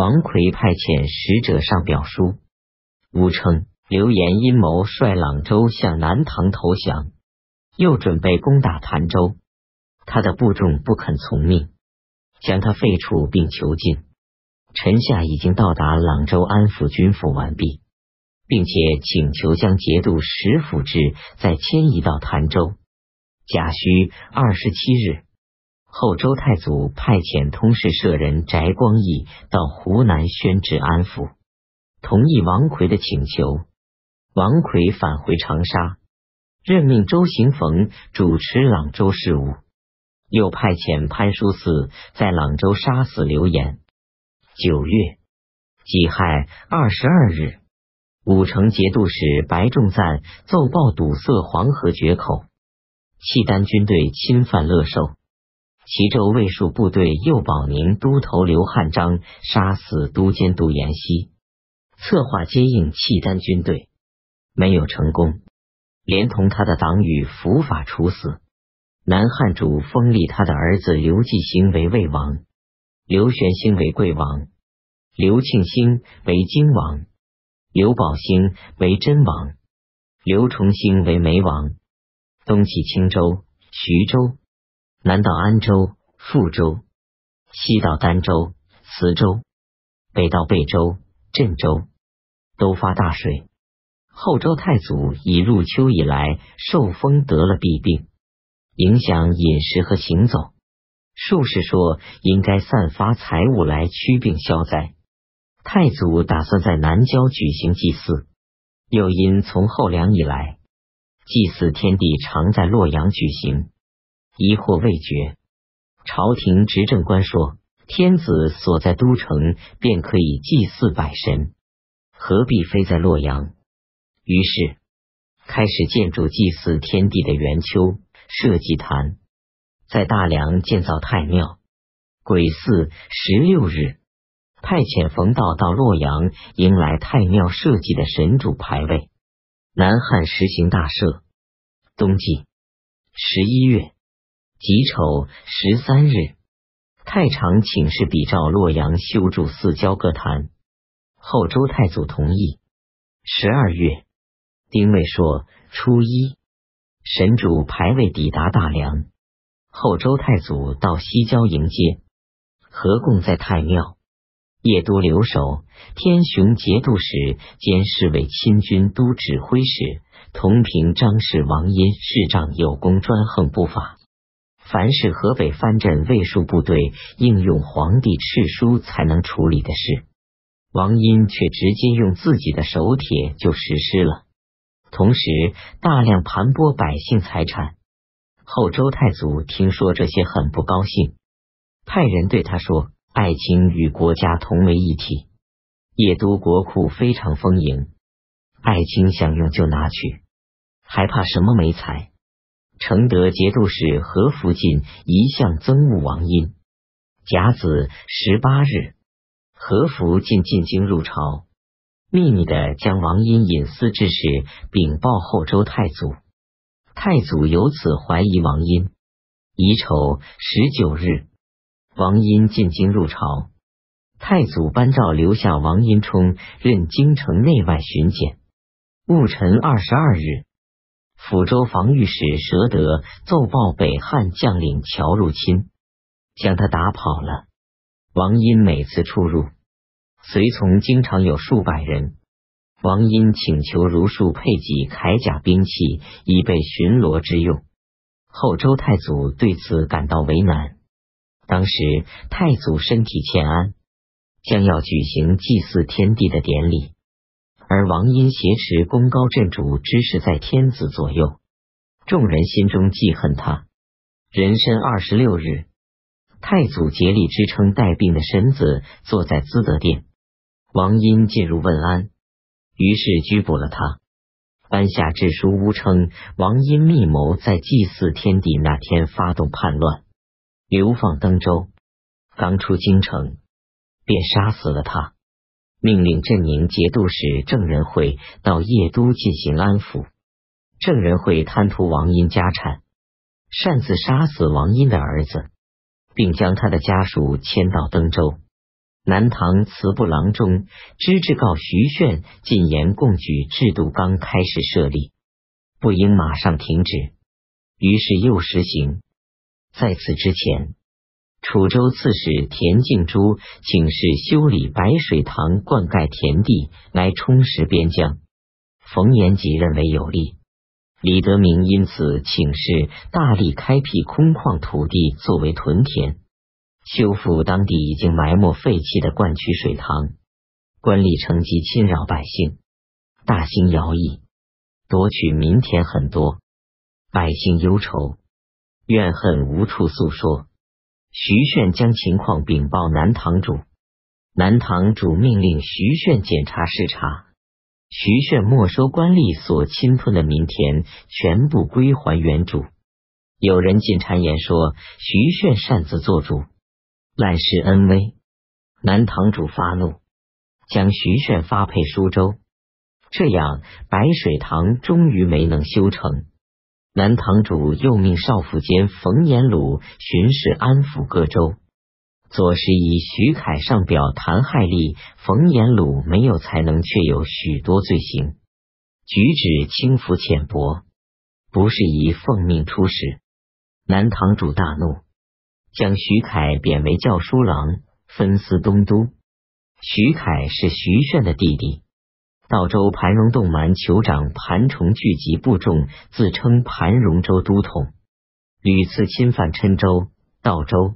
王奎派遣使者上表书，诬称刘岩阴谋率朗州向南唐投降，又准备攻打潭州，他的部众不肯从命，将他废除并囚禁。臣下已经到达朗州安抚军府完毕，并且请求将节度使府制再迁移到潭州。甲戌二十七日。后周太祖派遣通事舍人翟光义到湖南宣旨安抚，同意王奎的请求。王奎返回长沙，任命周行逢主持朗州事务，又派遣潘叔嗣在朗州杀死刘演。九月己亥二十二日，武城节度使白仲赞奏报堵塞黄河决口，契丹军队侵犯乐寿。齐州卫戍部队右保宁都头刘汉章杀死都监督阎锡，策划接应契丹军队，没有成功，连同他的党羽伏法处死。南汉主封立他的儿子刘继兴为魏王，刘玄兴为贵王，刘庆兴为荆王，刘宝兴为真王，刘崇兴为梅王。东起青州、徐州。南到安州、富州，西到儋州、磁州，北到贝州、镇州，都发大水。后周太祖已入秋以来受风得了弊病，影响饮食和行走。术士说应该散发财物来驱病消灾。太祖打算在南郊举行祭祀，又因从后梁以来，祭祀天地常在洛阳举行。疑惑未决，朝廷执政官说：“天子所在都城，便可以祭祀百神，何必非在洛阳？”于是开始建筑祭祀天地的圆丘，设祭坛，在大梁建造太庙。癸巳十六日，派遣冯道到洛阳迎来太庙设计的神主牌位。南汉实行大赦。冬季十一月。己丑十三日，太常请示比照洛阳修筑四郊歌坛，后周太祖同意。十二月丁未朔初一，神主牌位抵达大梁，后周太祖到西郊迎接，合共在太庙。夜都留守、天雄节度使兼侍卫亲军都指挥使同平张氏王殷视障有功专横不法。凡是河北藩镇卫戍部队应用皇帝敕书才能处理的事，王殷却直接用自己的手帖就实施了，同时大量盘剥百姓财产。后周太祖听说这些，很不高兴，派人对他说：“爱卿与国家同为一体，邺都国库非常丰盈，爱卿想用就拿去，还怕什么没财？”承德节度使何福晋一向憎恶王殷。甲子十八日，何福晋进京入朝，秘密的将王殷隐私之事禀报后周太祖。太祖由此怀疑王殷。乙丑十九日，王殷进京入朝，太祖颁诏留下王殷冲任京城内外巡检。戊辰二十二日。抚州防御使佘德奏报北汉将领乔入侵，将他打跑了。王殷每次出入，随从经常有数百人。王殷请求如数配给铠甲兵器，以备巡逻之用。后周太祖对此感到为难。当时太祖身体欠安，将要举行祭祀天地的典礼。而王殷挟持功高震主之势在天子左右，众人心中记恨他。壬申二十六日，太祖竭力支撑带病的身子坐在资德殿，王殷进入问安，于是拘捕了他，颁下制书，诬称王殷密谋在祭祀天地那天发动叛乱，流放登州。刚出京城，便杀死了他。命令镇宁节度使郑仁惠到邺都进行安抚。郑仁惠贪图王殷家产，擅自杀死王殷的儿子，并将他的家属迁到登州。南唐祠部郎中知制告徐铉禁言贡举制度刚开始设立，不应马上停止，于是又实行。在此之前，楚州刺史田敬珠请示修理白水塘，灌溉田地，来充实边疆。冯延吉认为有利，李德明因此请示大力开辟空旷土地作为屯田。修复当地已经埋没废弃的灌区水塘，官吏乘机侵扰百姓，大兴徭役，夺取民田很多，百姓忧愁，怨恨无处诉说。徐铉将情况禀报南堂主，南堂主命令徐铉检查视察。徐铉没收官吏所侵吞的民田，全部归还原主。有人进谗言说，徐铉擅自做主。滥施恩威，南堂主发怒，将徐铉发配苏州。这样，白水塘终于没能修成。南堂主又命少府监冯延鲁巡视安抚各州。左拾遗徐凯上表弹害力冯延鲁没有才能，却有许多罪行，举止轻浮浅薄，不适宜奉命出使。南堂主大怒。将徐凯贬为校书郎，分司东都。徐凯是徐铉的弟弟。道州盘荣洞蛮酋长盘崇聚集部众，自称盘荣州都统，屡次侵犯郴州、道州。